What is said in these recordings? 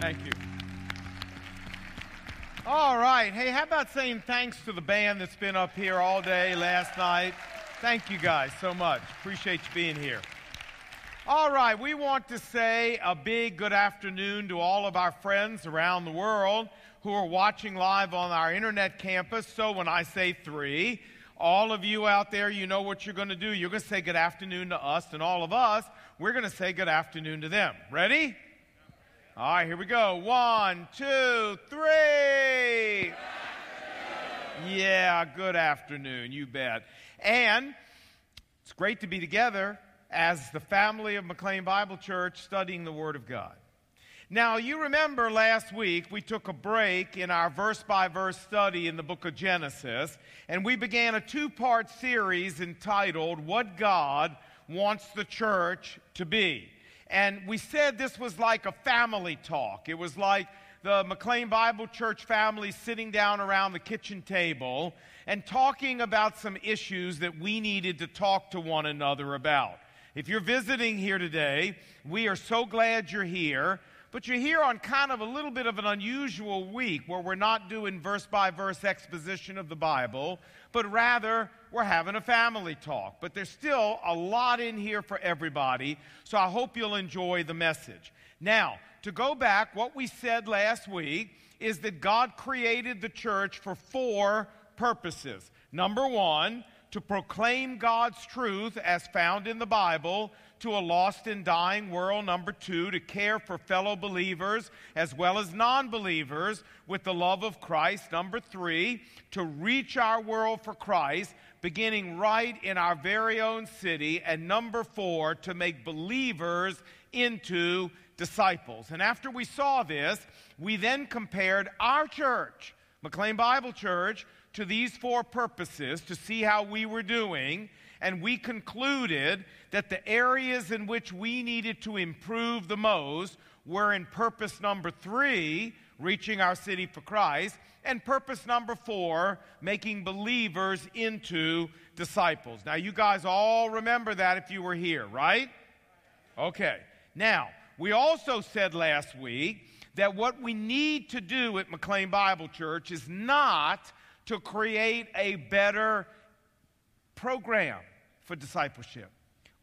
Thank you. All right. Hey, how about saying thanks to the band that's been up here all day last night? Thank you guys so much. Appreciate you being here. All right, we want to say a big good afternoon to all of our friends around the world who are watching live on our internet campus. So when I say three, all of you out there, you know what you're going to do. You're going to say good afternoon to us, and all of us, we're going to say good afternoon to them. Ready? All right, here we go. One, two, three. Yeah, good afternoon. You bet. And it's great to be together as the family of McLean Bible Church studying the Word of God. Now, you remember last week we took a break in our verse by verse study in the book of Genesis, and we began a two part series entitled What God Wants the Church to Be. And we said this was like a family talk. It was like the McLean Bible Church family sitting down around the kitchen table and talking about some issues that we needed to talk to one another about. If you're visiting here today, we are so glad you're here. But you're here on kind of a little bit of an unusual week where we're not doing verse by verse exposition of the Bible, but rather we're having a family talk. But there's still a lot in here for everybody, so I hope you'll enjoy the message. Now, to go back, what we said last week is that God created the church for four purposes. Number one, to proclaim God's truth as found in the Bible to a lost and dying world. Number two, to care for fellow believers as well as non believers with the love of Christ. Number three, to reach our world for Christ, beginning right in our very own city. And number four, to make believers into disciples. And after we saw this, we then compared our church, McLean Bible Church, to these four purposes to see how we were doing and we concluded that the areas in which we needed to improve the most were in purpose number three, reaching our city for Christ, and purpose number four, making believers into disciples. Now, you guys all remember that if you were here, right? Okay. Now, we also said last week that what we need to do at McLean Bible Church is not to create a better program for discipleship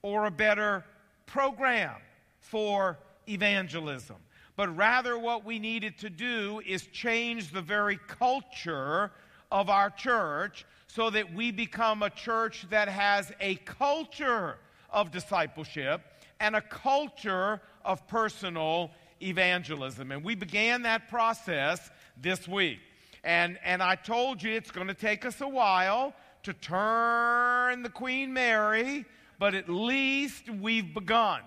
or a better program for evangelism. But rather, what we needed to do is change the very culture of our church so that we become a church that has a culture of discipleship and a culture of personal evangelism. And we began that process this week. And, and I told you it's going to take us a while to turn the Queen Mary, but at least we've begun.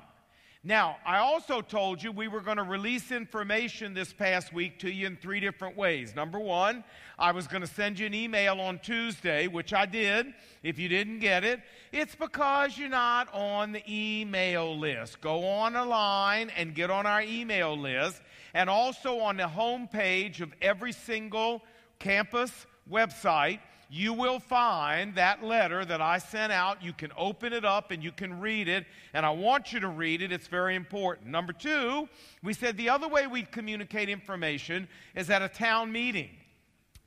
Now, I also told you we were going to release information this past week to you in three different ways. Number one, I was going to send you an email on Tuesday, which I did. If you didn't get it, it's because you're not on the email list. Go on a line and get on our email list. And also on the home page of every single campus website, you will find that letter that I sent out. You can open it up and you can read it. And I want you to read it, it's very important. Number two, we said the other way we communicate information is at a town meeting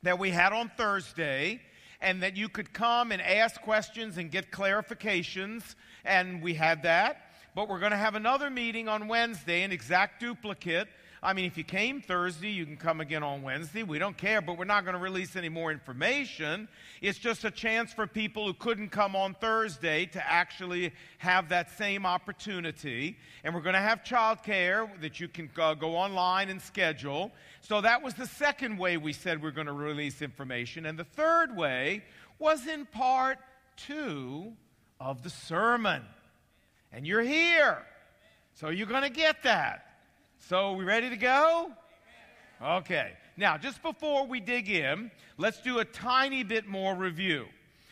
that we had on Thursday, and that you could come and ask questions and get clarifications. And we had that. But we're going to have another meeting on Wednesday, an exact duplicate I mean, if you came Thursday, you can come again on Wednesday. We don't care, but we're not going to release any more information. It's just a chance for people who couldn't come on Thursday to actually have that same opportunity. And we're going to have childcare that you can go online and schedule. So that was the second way we said we're going to release information. And the third way was in part two of the sermon. And you're here. So you're going to get that. So, we ready to go? Okay. Now, just before we dig in, let's do a tiny bit more review.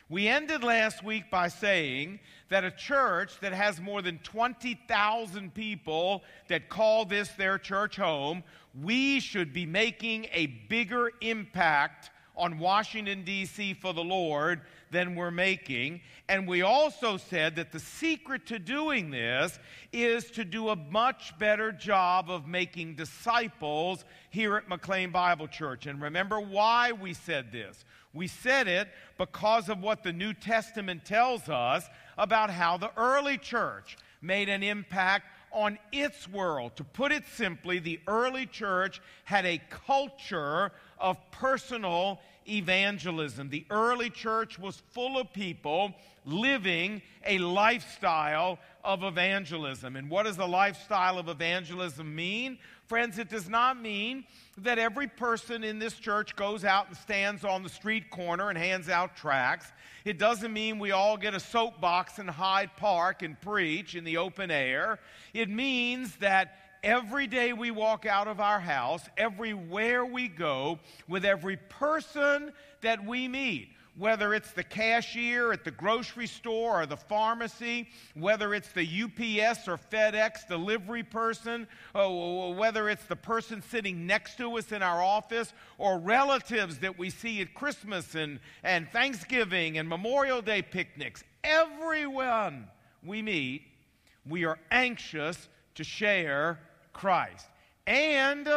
We ended last week by saying that a church that has more than 20,000 people that call this their church home, we should be making a bigger impact on Washington, D.C. for the Lord than we're making. And we also said that the secret to doing this is to do a much better job of making disciples here at McLean Bible Church. And remember why we said this. We said it because of what the New Testament tells us about how the early church made an impact on its world. To put it simply, the early church had a culture of personal evangelism. The early church was full of people living a lifestyle of evangelism. And what does the lifestyle of evangelism mean? Friends, it does not mean that every person in this church goes out and stands on the street corner and hands out tracts. It doesn't mean we all get a soapbox in Hyde Park and preach in the open air. It means that every day we walk out of our house, everywhere we go, with every person that we meet, whether it's the cashier at the grocery store or the pharmacy, whether it's the UPS or FedEx delivery person, or whether it's the person sitting next to us in our office, or relatives that we see at Christmas and, and Thanksgiving and Memorial Day picnics, everyone we meet, we are anxious to share Christ. And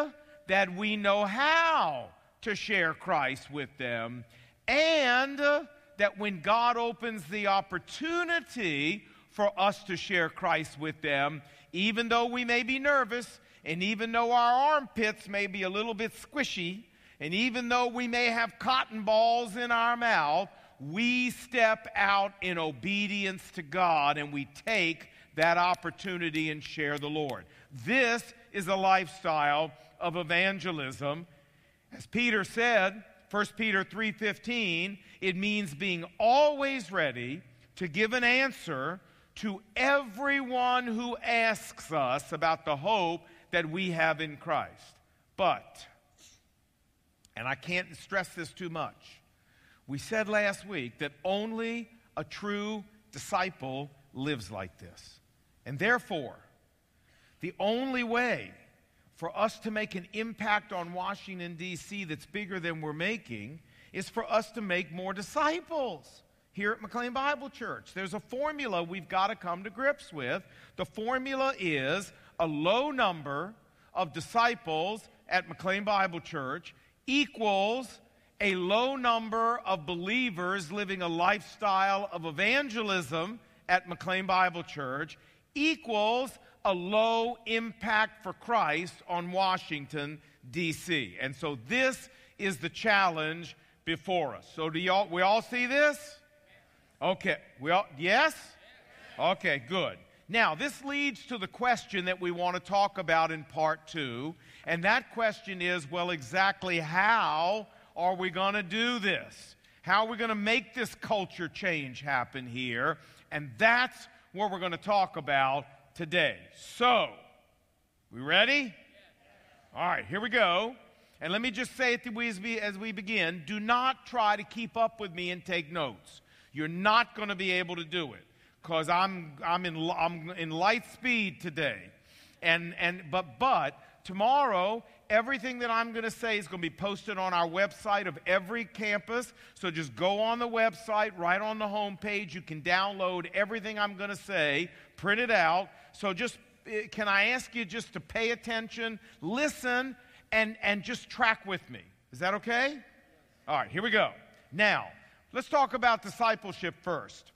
that we know how to share Christ with them. And that when God opens the opportunity for us to share Christ with them, even though we may be nervous, and even though our armpits may be a little bit squishy, and even though we may have cotton balls in our mouth, we step out in obedience to God and we take that opportunity and share the Lord. This is a lifestyle of evangelism. As Peter said, 1 Peter 3:15, it means being always ready to give an answer to everyone who asks us about the hope that we have in Christ. But and I can't stress this too much. We said last week that only a true disciple lives like this. And therefore, the only way for us to make an impact on Washington, D.C. that's bigger than we're making is for us to make more disciples here at McLean Bible Church. There's a formula we've got to come to grips with. The formula is a low number of disciples at McLean Bible Church equals a low number of believers living a lifestyle of evangelism at McLean Bible Church equals a low impact for Christ on Washington, D.C. And so this is the challenge before us. So do y'all, we all see this? Okay. We all, yes? Okay, good. Now, this leads to the question that we want to talk about in part two. And that question is well, exactly how are we going to do this? How are we going to make this culture change happen here? And that's what we're going to talk about today. So, we ready? All right, here we go. And let me just say it as we, as we begin do not try to keep up with me and take notes. You're not going to be able to do it because I'm, I'm, in, I'm in light speed today. And, and, but, but tomorrow, everything that I'm going to say is going to be posted on our website of every campus. So just go on the website, right on the home page. You can download everything I'm going to say, print it out. So just eh, can I ask you just to pay attention, listen, and, and just track with me? Is that okay? All right, here we go. Now, let's talk about discipleship first.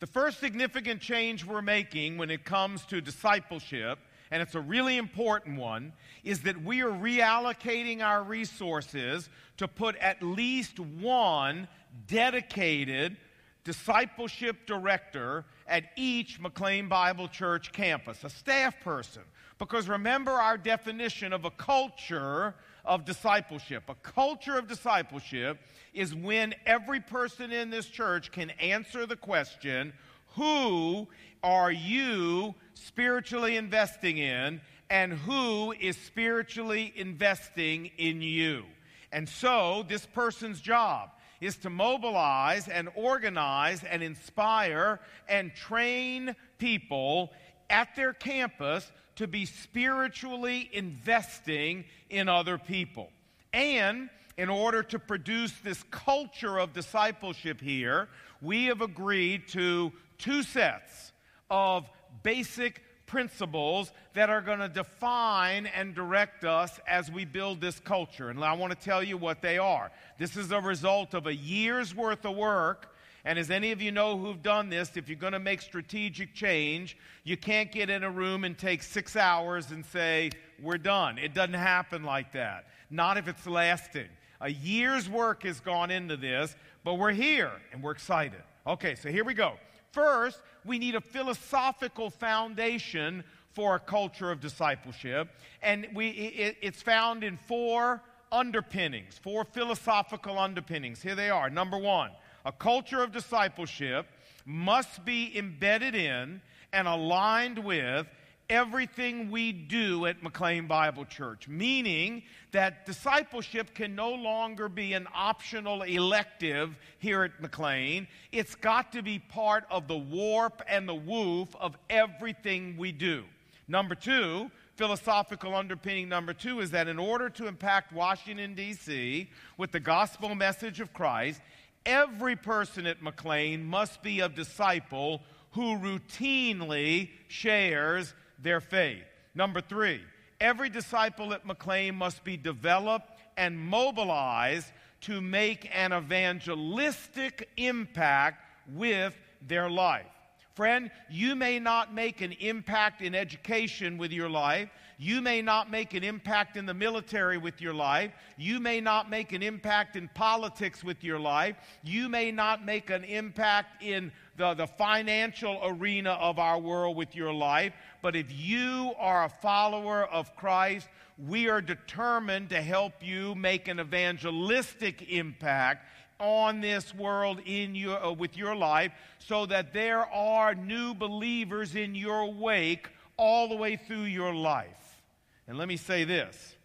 The first significant change we're making when it comes to discipleship and it's a really important one, is that we are reallocating our resources to put at least one dedicated discipleship director at each McLean Bible Church campus, a staff person. Because remember our definition of a culture of discipleship. A culture of discipleship is when every person in this church can answer the question who are you spiritually investing in and who is spiritually investing in you. And so, this person's job is to mobilize and organize and inspire and train people at their campus to be spiritually investing in other people. And in order to produce this culture of discipleship here, we have agreed to two sets of basic principles that are going to define and direct us as we build this culture. And I want to tell you what they are. This is a result of a year's worth of work. And as any of you know who've done this, if you're going to make strategic change, you can't get in a room and take six hours and say, we're done. It doesn't happen like that. Not if it's lasting. A year's work has gone into this, but we're here and we're excited. Okay, so here we go. First, we need a philosophical foundation for a culture of discipleship, and we, it, it's found in four underpinnings, four philosophical underpinnings. Here they are. Number one, a culture of discipleship must be embedded in and aligned with everything we do at McLean Bible Church, meaning that discipleship can no longer be an optional elective here at McLean. It's got to be part of the warp and the woof of everything we do. Number two, philosophical underpinning number two is that in order to impact Washington, D.C. with the gospel message of Christ, every person at McLean must be a disciple who routinely shares their faith. Number three, every disciple at McLean must be developed and mobilized to make an evangelistic impact with their life. Friend, you may not make an impact in education with your life. You may not make an impact in the military with your life. You may not make an impact in politics with your life. You may not make an impact in the, the financial arena of our world with your life. But if you are a follower of Christ, we are determined to help you make an evangelistic impact on this world in your, uh, with your life so that there are new believers in your wake all the way through your life. And let me say this.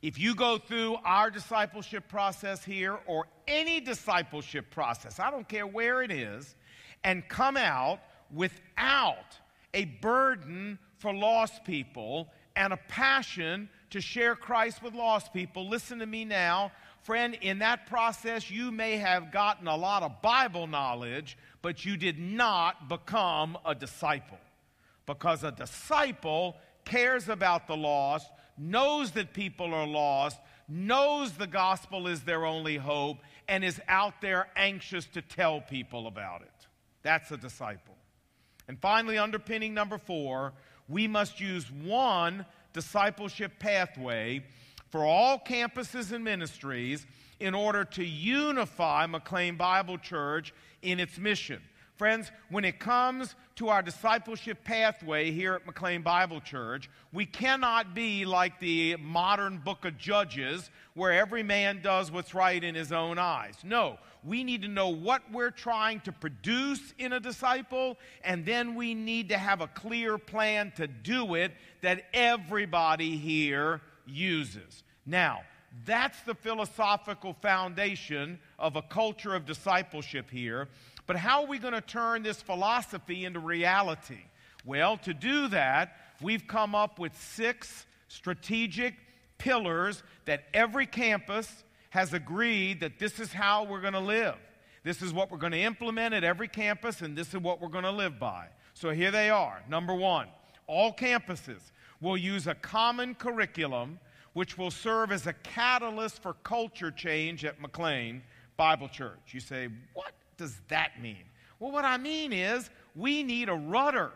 If you go through our discipleship process here or any discipleship process, I don't care where it is, and come out without a burden for lost people and a passion to share Christ with lost people, listen to me now. Friend, in that process, you may have gotten a lot of Bible knowledge, but you did not become a disciple. Because a disciple cares about the lost, knows that people are lost, knows the gospel is their only hope, and is out there anxious to tell people about it. That's a disciple. And finally, underpinning number four, we must use one discipleship pathway for all campuses and ministries in order to unify McLean Bible Church in its mission. Friends, when it comes to our discipleship pathway here at McLean Bible Church, we cannot be like the modern book of Judges where every man does what's right in his own eyes. No, we need to know what we're trying to produce in a disciple, and then we need to have a clear plan to do it that everybody here uses. Now, that's the philosophical foundation of a culture of discipleship here. But how are we going to turn this philosophy into reality? Well, to do that, we've come up with six strategic pillars that every campus has agreed that this is how we're going to live. This is what we're going to implement at every campus, and this is what we're going to live by. So here they are. Number one, all campuses will use a common curriculum which will serve as a catalyst for culture change at McLean Bible Church. You say, what does that mean? Well, what I mean is we need a rudder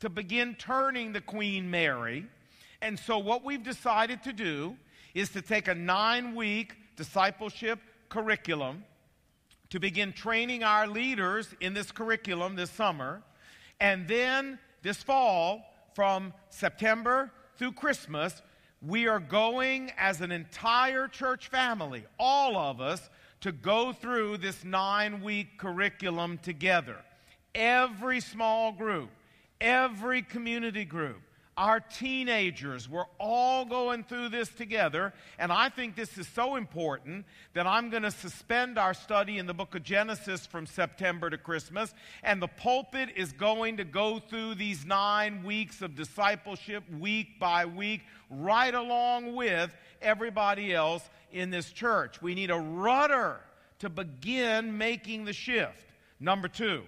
to begin turning the Queen Mary. And so, what we've decided to do is to take a nine week discipleship curriculum to begin training our leaders in this curriculum this summer. And then this fall, from September through Christmas, we are going as an entire church family, all of us, to go through this nine week curriculum together. Every small group, every community group, our teenagers. We're all going through this together. And I think this is so important that I'm going to suspend our study in the book of Genesis from September to Christmas. And the pulpit is going to go through these nine weeks of discipleship, week by week, right along with everybody else in this church. We need a rudder to begin making the shift. Number two,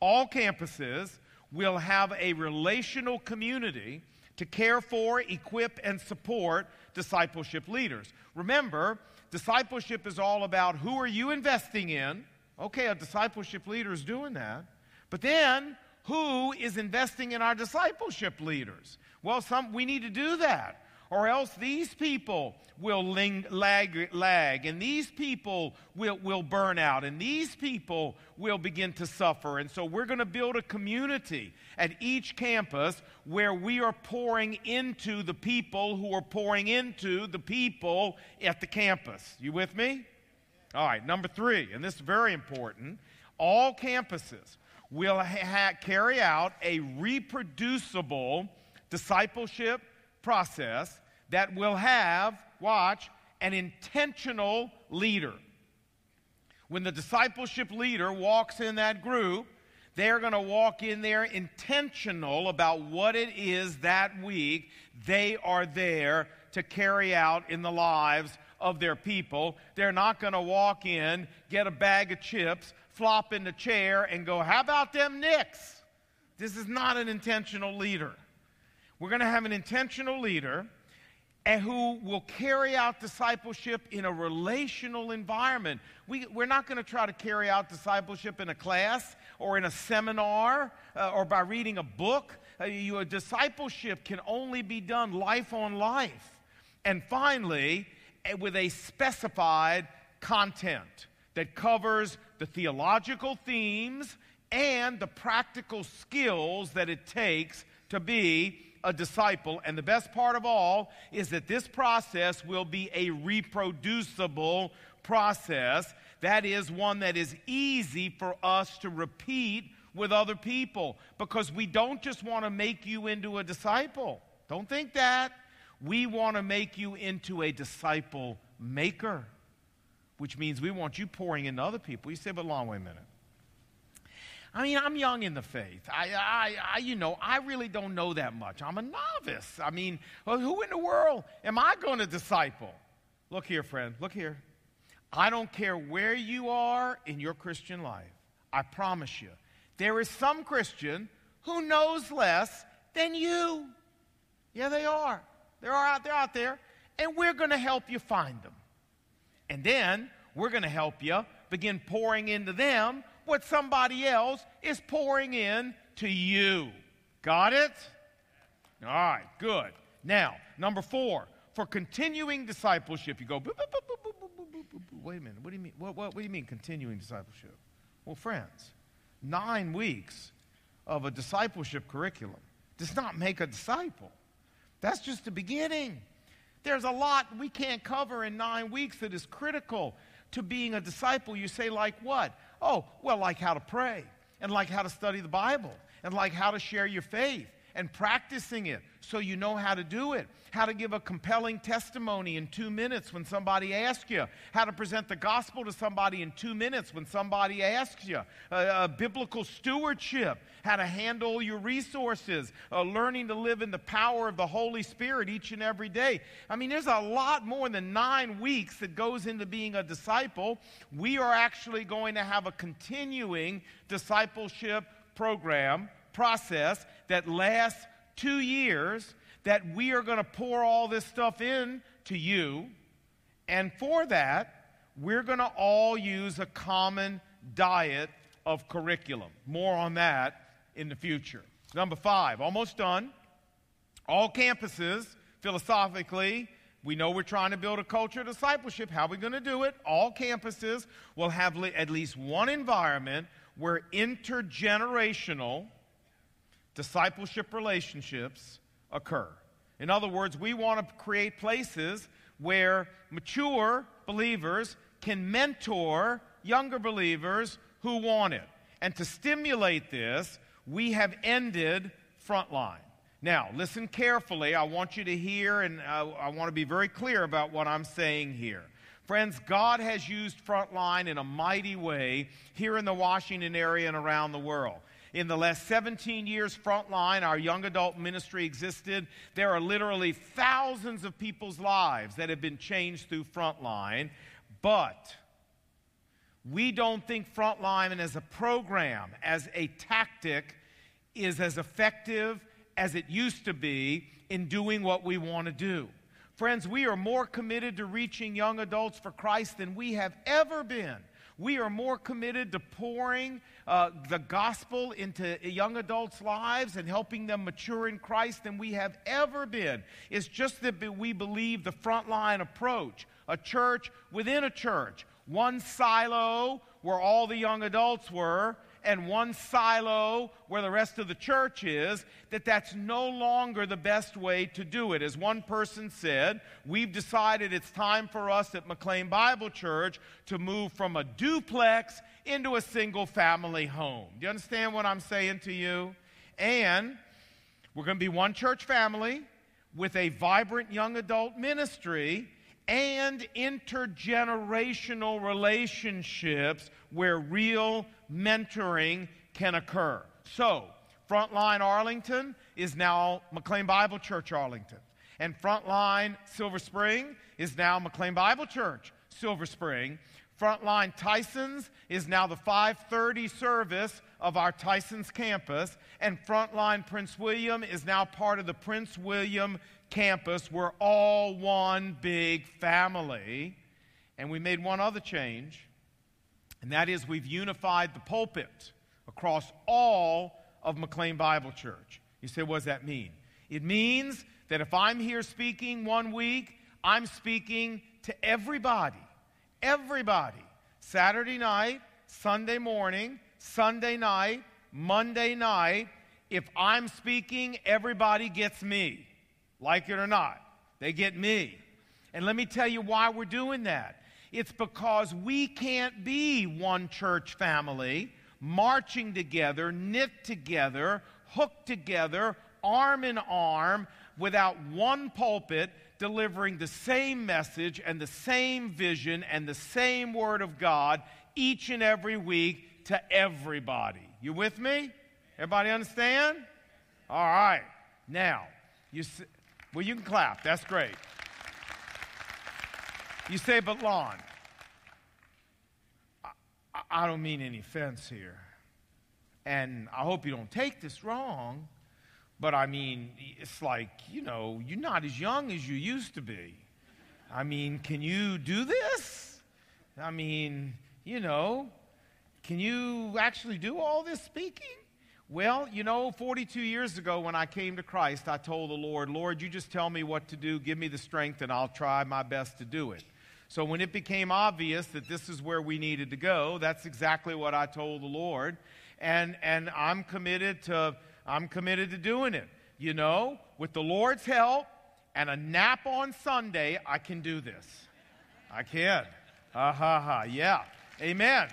all campuses will have a relational community to care for, equip, and support discipleship leaders. Remember, discipleship is all about who are you investing in? Okay, a discipleship leader is doing that. But then, who is investing in our discipleship leaders? Well, some, we need to do that or else these people will ling, lag, lag, and these people will, will burn out, and these people will begin to suffer. And so we're going to build a community at each campus where we are pouring into the people who are pouring into the people at the campus. You with me? All right, number three, and this is very important all campuses will ha- carry out a reproducible discipleship process that will have, watch, an intentional leader. When the discipleship leader walks in that group, they're going to walk in there intentional about what it is that week they are there to carry out in the lives of their people. They're not going to walk in, get a bag of chips, flop in the chair, and go, How about them Knicks? This is not an intentional leader. We're going to have an intentional leader and who will carry out discipleship in a relational environment. We, we're not going to try to carry out discipleship in a class or in a seminar uh, or by reading a book. Uh, you, a discipleship can only be done life on life. And finally, with a specified content that covers the theological themes and the practical skills that it takes to be a disciple. And the best part of all is that this process will be a reproducible process. That is one that is easy for us to repeat with other people because we don't just want to make you into a disciple. Don't think that. We want to make you into a disciple maker, which means we want you pouring into other people. You say, but Lon, wait a minute. I mean, I'm young in the faith. I, I, I, you know, I really don't know that much. I'm a novice. I mean, well, who in the world am I going to disciple? Look here, friend. Look here. I don't care where you are in your Christian life. I promise you, there is some Christian who knows less than you. Yeah, they are. They're out, they're out there. And we're going to help you find them. And then we're going to help you begin pouring into them what somebody else is pouring in to you. Got it? All right, good. Now, number four, for continuing discipleship, you go, boop, boop, boop, wait a minute, what do you mean? What, what, what do you mean continuing discipleship? Well, friends, nine weeks of a discipleship curriculum does not make a disciple. That's just the beginning. There's a lot we can't cover in nine weeks that is critical to being a disciple. You say, like what? Oh, well, like how to pray, and like how to study the Bible, and like how to share your faith, and practicing it so you know how to do it. How to give a compelling testimony in two minutes when somebody asks you. How to present the gospel to somebody in two minutes when somebody asks you. Uh, biblical stewardship. How to handle your resources. Uh, learning to live in the power of the Holy Spirit each and every day. I mean, there's a lot more than nine weeks that goes into being a disciple. We are actually going to have a continuing discipleship program process that lasts two years that we are going to pour all this stuff in to you. And for that, we're going to all use a common diet of curriculum. More on that in the future. Number five, almost done. All campuses, philosophically, we know we're trying to build a culture of discipleship. How are we going to do it? All campuses will have at least one environment where intergenerational discipleship relationships occur. In other words, we want to create places where mature believers can mentor younger believers who want it. And to stimulate this, we have ended Frontline. Now, listen carefully. I want you to hear, and uh, I want to be very clear about what I'm saying here. Friends, God has used Frontline in a mighty way here in the Washington area and around the world. In the last 17 years, Frontline, our young adult ministry, existed. There are literally thousands of people's lives that have been changed through Frontline. But we don't think Frontline as a program, as a tactic, is as effective as it used to be in doing what we want to do. Friends, we are more committed to reaching young adults for Christ than we have ever been. We are more committed to pouring uh, the gospel into young adults' lives and helping them mature in Christ than we have ever been. It's just that we believe the frontline approach, a church within a church, one silo where all the young adults were, and one silo where the rest of the church is, that that's no longer the best way to do it. As one person said, we've decided it's time for us at McLean Bible Church to move from a duplex into a single family home. Do you understand what I'm saying to you? And we're going to be one church family with a vibrant young adult ministry and intergenerational relationships where real mentoring can occur. So, Frontline Arlington is now McLean Bible Church Arlington. And Frontline Silver Spring is now McLean Bible Church Silver Spring. Frontline Tysons is now the 530 service of our Tysons campus. And Frontline Prince William is now part of the Prince William campus. We're all one big family. And we made one other change, and that is we've unified the pulpit across all of McLean Bible Church. You say, what does that mean? It means that if I'm here speaking one week, I'm speaking to everybody. Everybody. Saturday night, Sunday morning, Sunday night, Monday night. If I'm speaking, everybody gets me like it or not. They get me. And let me tell you why we're doing that. It's because we can't be one church family, marching together, knit together, hooked together, arm in arm, without one pulpit delivering the same message and the same vision and the same word of God each and every week to everybody. You with me? Everybody understand? All right. Now, you well, you can clap. That's great. You say, but Lon, I, I don't mean any offense here. And I hope you don't take this wrong, but I mean, it's like, you know, you're not as young as you used to be. I mean, can you do this? I mean, you know, can you actually do all this speaking? Well, you know, 42 years ago when I came to Christ, I told the Lord, Lord, you just tell me what to do, give me the strength, and I'll try my best to do it. So when it became obvious that this is where we needed to go, that's exactly what I told the Lord. And, and I'm committed to I'm committed to doing it. You know, with the Lord's help and a nap on Sunday, I can do this. I can. Ha ha ha. Yeah. Amen.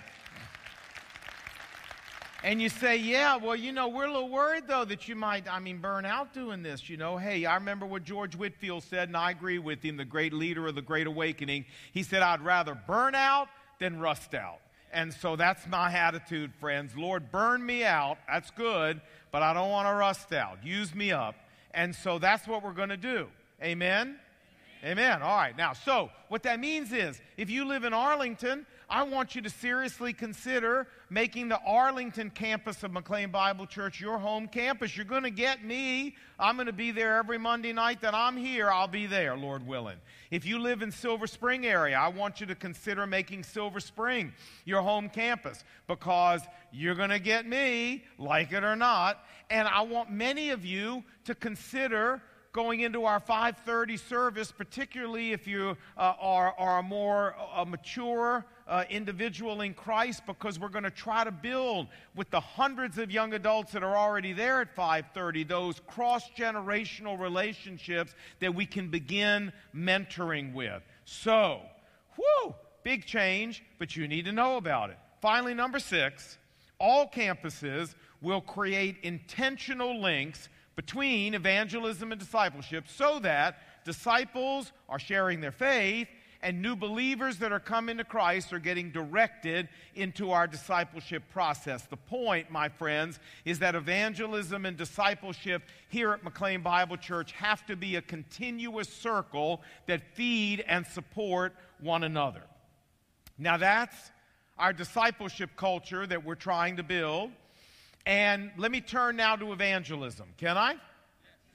And you say, yeah, well, you know, we're a little worried, though, that you might, I mean, burn out doing this. You know, hey, I remember what George Whitefield said, and I agree with him, the great leader of the Great Awakening. He said, I'd rather burn out than rust out. And so that's my attitude, friends. Lord, burn me out. That's good, but I don't want to rust out. Use me up. And so that's what we're going to do. Amen? Amen. All right. Now, so what that means is if you live in Arlington, I want you to seriously consider making the Arlington campus of McLean Bible Church your home campus. You're going to get me. I'm going to be there every Monday night that I'm here. I'll be there, Lord willing. If you live in Silver Spring area, I want you to consider making Silver Spring your home campus because you're going to get me, like it or not. And I want many of you to consider going into our 530 service, particularly if you uh, are, are a more uh, mature uh, individual in Christ, because we're going to try to build with the hundreds of young adults that are already there at 530 those cross generational relationships that we can begin mentoring with. So, whoo, big change, but you need to know about it. Finally, number six, all campuses will create intentional links between evangelism and discipleship so that disciples are sharing their faith and new believers that are coming to Christ are getting directed into our discipleship process. The point, my friends, is that evangelism and discipleship here at McLean Bible Church have to be a continuous circle that feed and support one another. Now, that's our discipleship culture that we're trying to build. And let me turn now to evangelism. Can I?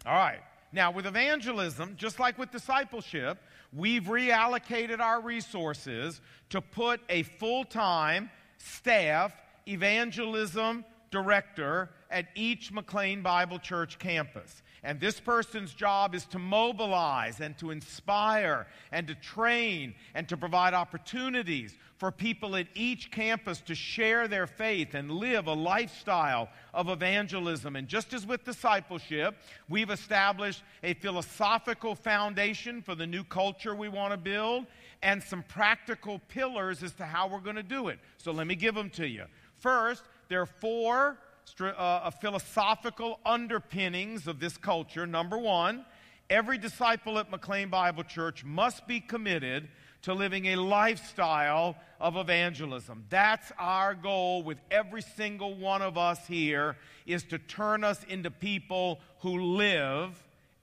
All right. Now, with evangelism, just like with discipleship, we've reallocated our resources to put a full time staff evangelism director at each McLean Bible Church campus. And this person's job is to mobilize and to inspire and to train and to provide opportunities for people at each campus to share their faith and live a lifestyle of evangelism. And just as with discipleship, we've established a philosophical foundation for the new culture we want to build and some practical pillars as to how we're going to do it. So let me give them to you. First, there are four uh, philosophical underpinnings of this culture. Number one, every disciple at McLean Bible Church must be committed to living a lifestyle of evangelism. That's our goal with every single one of us here is to turn us into people who live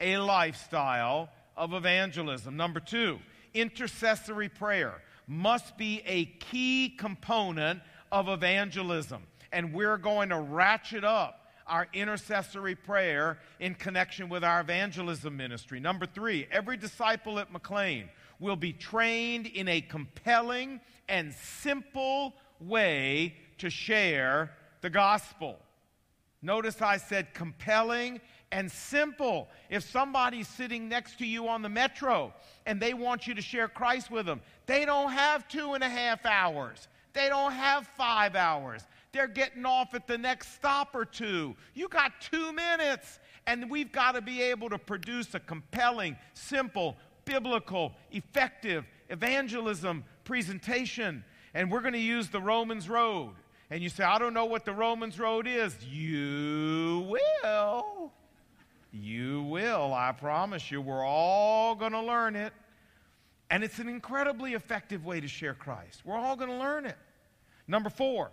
a lifestyle of evangelism. Number 2, intercessory prayer must be a key component of evangelism and we're going to ratchet up our intercessory prayer in connection with our evangelism ministry. Number three, every disciple at McLean will be trained in a compelling and simple way to share the gospel. Notice I said compelling and simple. If somebody's sitting next to you on the metro and they want you to share Christ with them, they don't have two and a half hours. They don't have five hours. They're getting off at the next stop or two. You got two minutes, and we've got to be able to produce a compelling, simple, biblical, effective evangelism presentation. And we're going to use the Romans Road. And you say, I don't know what the Romans Road is. You will. You will. I promise you. We're all going to learn it. And it's an incredibly effective way to share Christ. We're all going to learn it. Number four,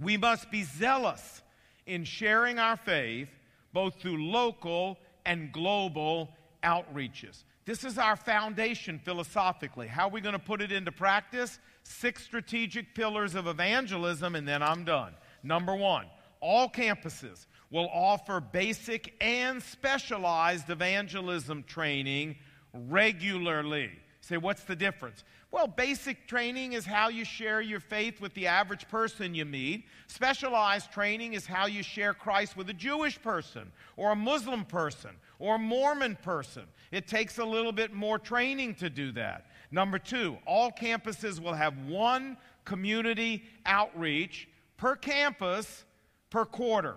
we must be zealous in sharing our faith both through local and global outreaches. This is our foundation philosophically. How are we going to put it into practice? Six strategic pillars of evangelism, and then I'm done. Number one, all campuses will offer basic and specialized evangelism training regularly. Say, what's the difference? Well, basic training is how you share your faith with the average person you meet. Specialized training is how you share Christ with a Jewish person or a Muslim person or Mormon person. It takes a little bit more training to do that. Number two, all campuses will have one community outreach per campus per quarter.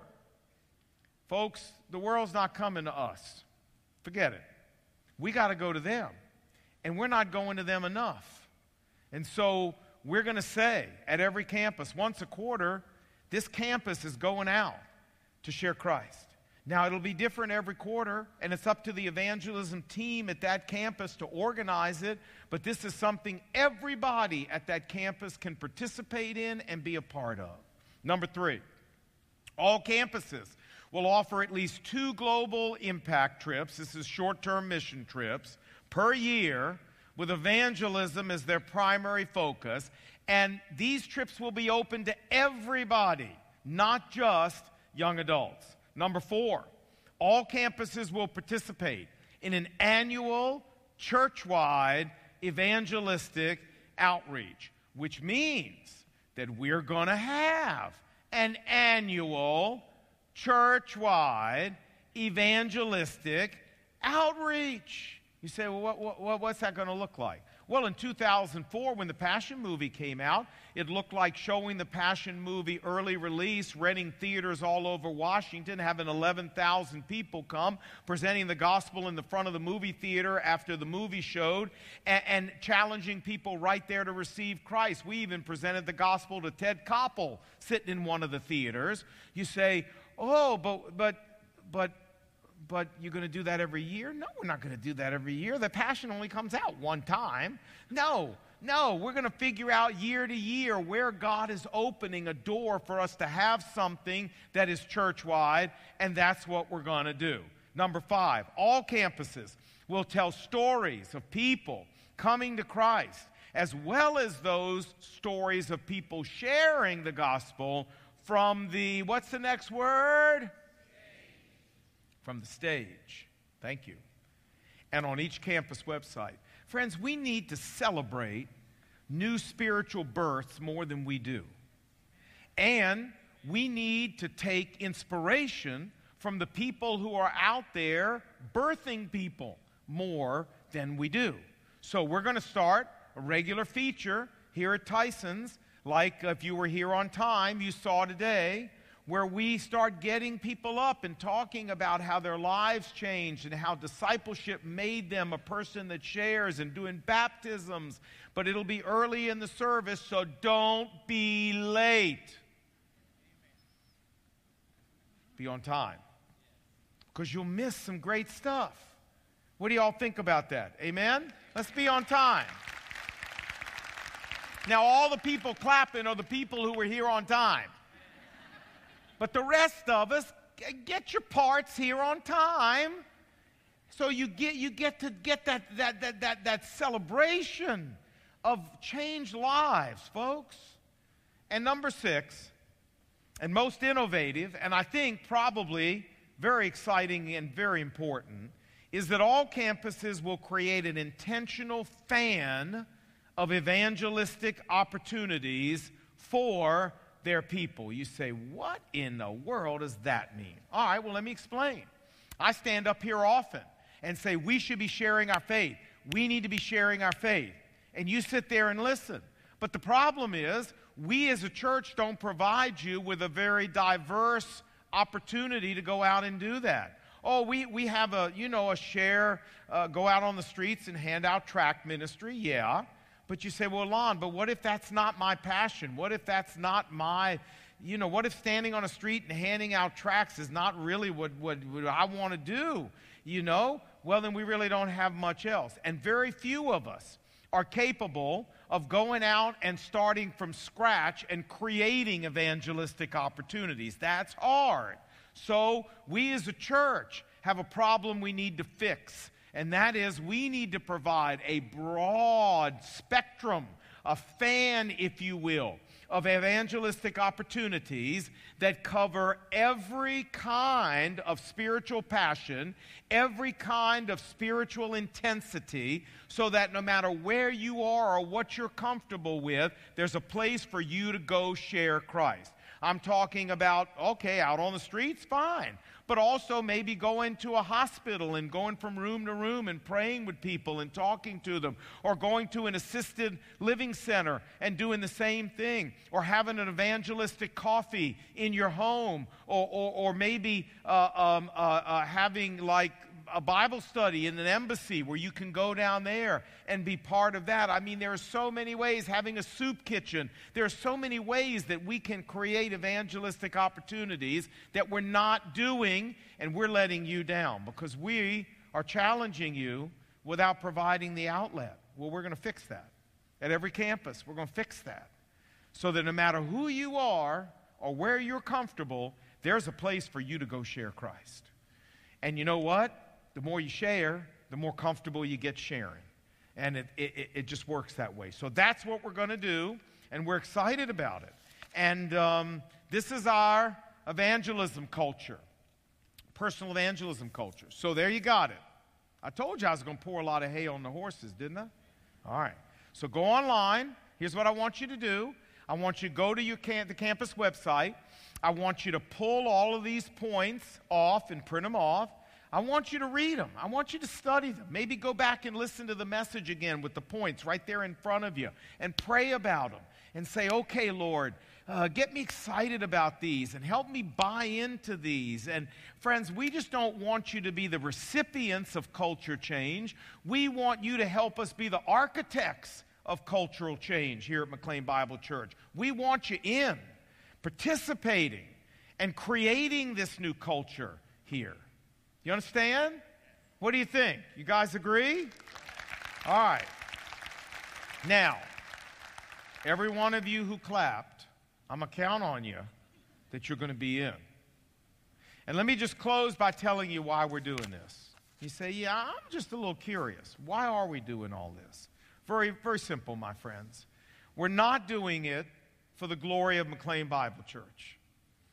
Folks, the world's not coming to us. Forget it. We got to go to them. And we're not going to them enough. And so we're going to say at every campus, once a quarter, this campus is going out to share Christ. Now, it'll be different every quarter, and it's up to the evangelism team at that campus to organize it, but this is something everybody at that campus can participate in and be a part of. Number three, all campuses will offer at least two global impact trips. This is short term mission trips per year with evangelism as their primary focus. And these trips will be open to everybody, not just young adults. Number four, all campuses will participate in an annual church wide evangelistic outreach, which means that we're going to have an annual church wide evangelistic outreach. You say, well, what, what, what's that going to look like? Well, in 2004, when the Passion movie came out, it looked like showing the Passion movie early release, renting theaters all over Washington, having 11,000 people come, presenting the gospel in the front of the movie theater after the movie showed, and, and challenging people right there to receive Christ. We even presented the gospel to Ted Koppel sitting in one of the theaters. You say, oh, but, but, but but you're going to do that every year? No, we're not going to do that every year. The passion only comes out one time. No, no, we're going to figure out year to year where God is opening a door for us to have something that is church wide, and that's what we're going to do. Number five, all campuses will tell stories of people coming to Christ, as well as those stories of people sharing the gospel from the, what's the next word? From the stage. Thank you. And on each campus website. Friends, we need to celebrate new spiritual births more than we do. And we need to take inspiration from the people who are out there birthing people more than we do. So we're going to start a regular feature here at Tysons, like if you were here on time, you saw today where we start getting people up and talking about how their lives changed and how discipleship made them a person that shares and doing baptisms. But it'll be early in the service, so don't be late. Be on time because you'll miss some great stuff. What do y'all think about that? Amen? Let's be on time. Now, all the people clapping are the people who were here on time. But the rest of us, get your parts here on time. So you get, you get to get that, that, that, that, that celebration of changed lives, folks. And number six, and most innovative, and I think probably very exciting and very important, is that all campuses will create an intentional fan of evangelistic opportunities for their people. You say, what in the world does that mean? All right, well, let me explain. I stand up here often and say, we should be sharing our faith. We need to be sharing our faith. And you sit there and listen. But the problem is, we as a church don't provide you with a very diverse opportunity to go out and do that. Oh, we, we have a, you know, a share, uh, go out on the streets and hand out tract ministry. Yeah. But you say, well, Lon, but what if that's not my passion? What if that's not my, you know, what if standing on a street and handing out tracts is not really what, what, what I want to do? You know? Well, then we really don't have much else. And very few of us are capable of going out and starting from scratch and creating evangelistic opportunities. That's hard. So, we as a church have a problem we need to fix and that is we need to provide a broad spectrum, a fan, if you will, of evangelistic opportunities that cover every kind of spiritual passion, every kind of spiritual intensity, so that no matter where you are or what you're comfortable with, there's a place for you to go share Christ. I'm talking about, okay, out on the streets, fine but also maybe going to a hospital and going from room to room and praying with people and talking to them, or going to an assisted living center and doing the same thing, or having an evangelistic coffee in your home, or, or, or maybe uh, um, uh, uh, having like a Bible study in an embassy where you can go down there and be part of that. I mean, there are so many ways, having a soup kitchen. There are so many ways that we can create evangelistic opportunities that we're not doing, and we're letting you down because we are challenging you without providing the outlet. Well, we're going to fix that. At every campus, we're going to fix that. So that no matter who you are or where you're comfortable, there's a place for you to go share Christ. And you know what? The more you share, the more comfortable you get sharing. And it, it, it just works that way. So that's what we're going to do, and we're excited about it. And um, this is our evangelism culture, personal evangelism culture. So there you got it. I told you I was going to pour a lot of hay on the horses, didn't I? All right. So go online. Here's what I want you to do. I want you to go to your camp, the campus website. I want you to pull all of these points off and print them off. I want you to read them. I want you to study them. Maybe go back and listen to the message again with the points right there in front of you and pray about them and say, okay, Lord, uh, get me excited about these and help me buy into these. And friends, we just don't want you to be the recipients of culture change. We want you to help us be the architects of cultural change here at McLean Bible Church. We want you in, participating, and creating this new culture here. You understand? What do you think? You guys agree? All right. Now, every one of you who clapped, I'm going to count on you that you're going to be in. And let me just close by telling you why we're doing this. You say, Yeah, I'm just a little curious. Why are we doing all this? Very, very simple, my friends. We're not doing it for the glory of McLean Bible Church.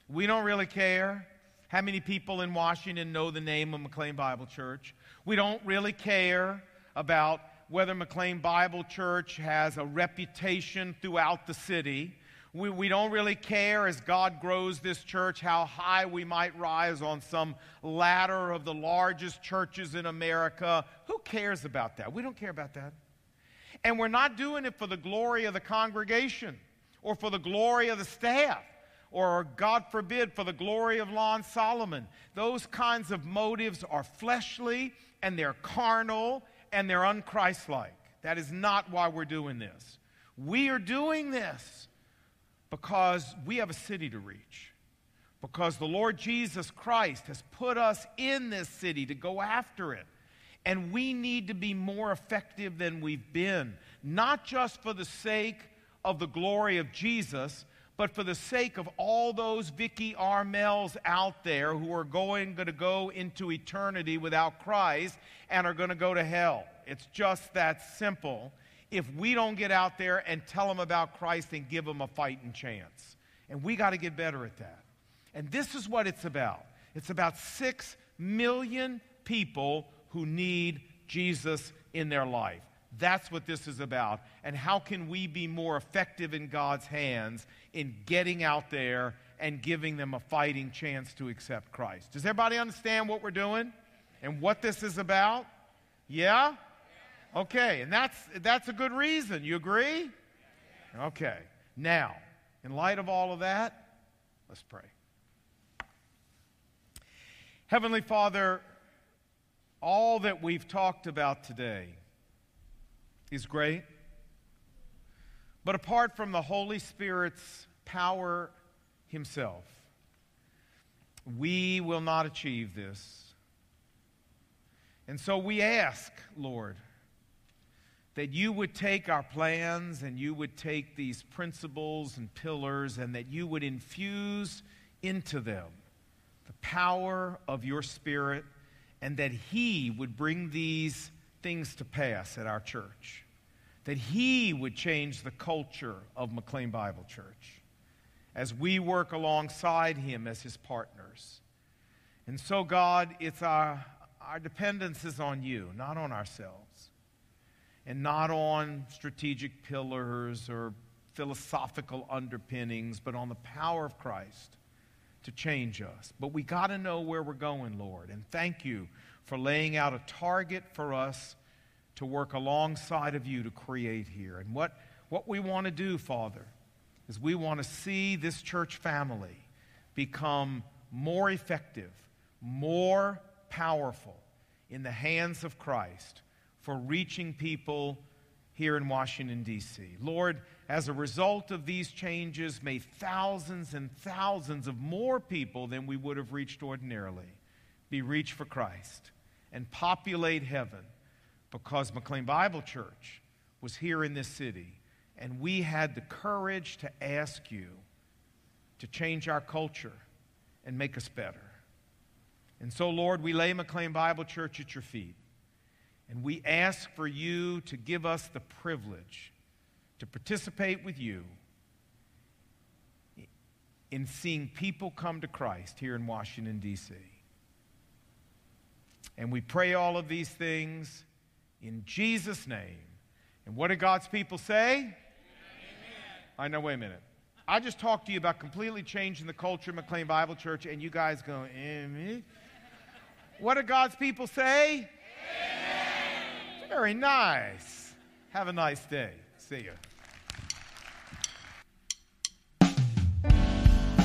We don't really care how many people in Washington know the name of McLean Bible Church. We don't really care about whether McLean Bible Church has a reputation throughout the city. We, we don't really care as God grows this church how high we might rise on some ladder of the largest churches in America. Who cares about that? We don't care about that. And we're not doing it for the glory of the congregation or for the glory of the staff or, God forbid, for the glory of Lon Solomon. Those kinds of motives are fleshly and they're carnal and they're unchristlike. That is not why we're doing this. We are doing this because we have a city to reach. Because the Lord Jesus Christ has put us in this city to go after it. And we need to be more effective than we've been, not just for the sake of the glory of Jesus, but for the sake of all those Vicky Armels out there who are going to go into eternity without Christ and are going to go to hell. It's just that simple if we don't get out there and tell them about Christ and give them a fighting chance. And we got to get better at that. And this is what it's about it's about six million people who need Jesus in their life. That's what this is about. And how can we be more effective in God's hands in getting out there and giving them a fighting chance to accept Christ? Does everybody understand what we're doing and what this is about? Yeah? Okay, and that's, that's a good reason. You agree? Okay. Now, in light of all of that, let's pray. Heavenly Father, all that we've talked about today is great. But apart from the Holy Spirit's power Himself, we will not achieve this. And so we ask, Lord, that you would take our plans and you would take these principles and pillars and that you would infuse into them the power of your Spirit and that He would bring these things to pass at our church. That He would change the culture of McLean Bible Church as we work alongside Him as His partners. And so, God, it's our, our dependence is on you, not on ourselves and not on strategic pillars or philosophical underpinnings, but on the power of Christ to change us. But we got to know where we're going, Lord. And thank you for laying out a target for us to work alongside of you to create here. And what, what we want to do, Father, is we want to see this church family become more effective, more powerful in the hands of Christ for reaching people here in Washington, D.C. Lord, as a result of these changes, may thousands and thousands of more people than we would have reached ordinarily be reached for Christ and populate heaven because McLean Bible Church was here in this city and we had the courage to ask you to change our culture and make us better. And so, Lord, we lay McLean Bible Church at your feet. And we ask for you to give us the privilege to participate with you in seeing people come to Christ here in Washington, D.C. And we pray all of these things in Jesus' name. And what did God's people say? Amen. I know, wait a minute. I just talked to you about completely changing the culture of McLean Bible Church, and you guys go, Amen. What do God's people say? Amen. Very nice. Have a nice day. See you.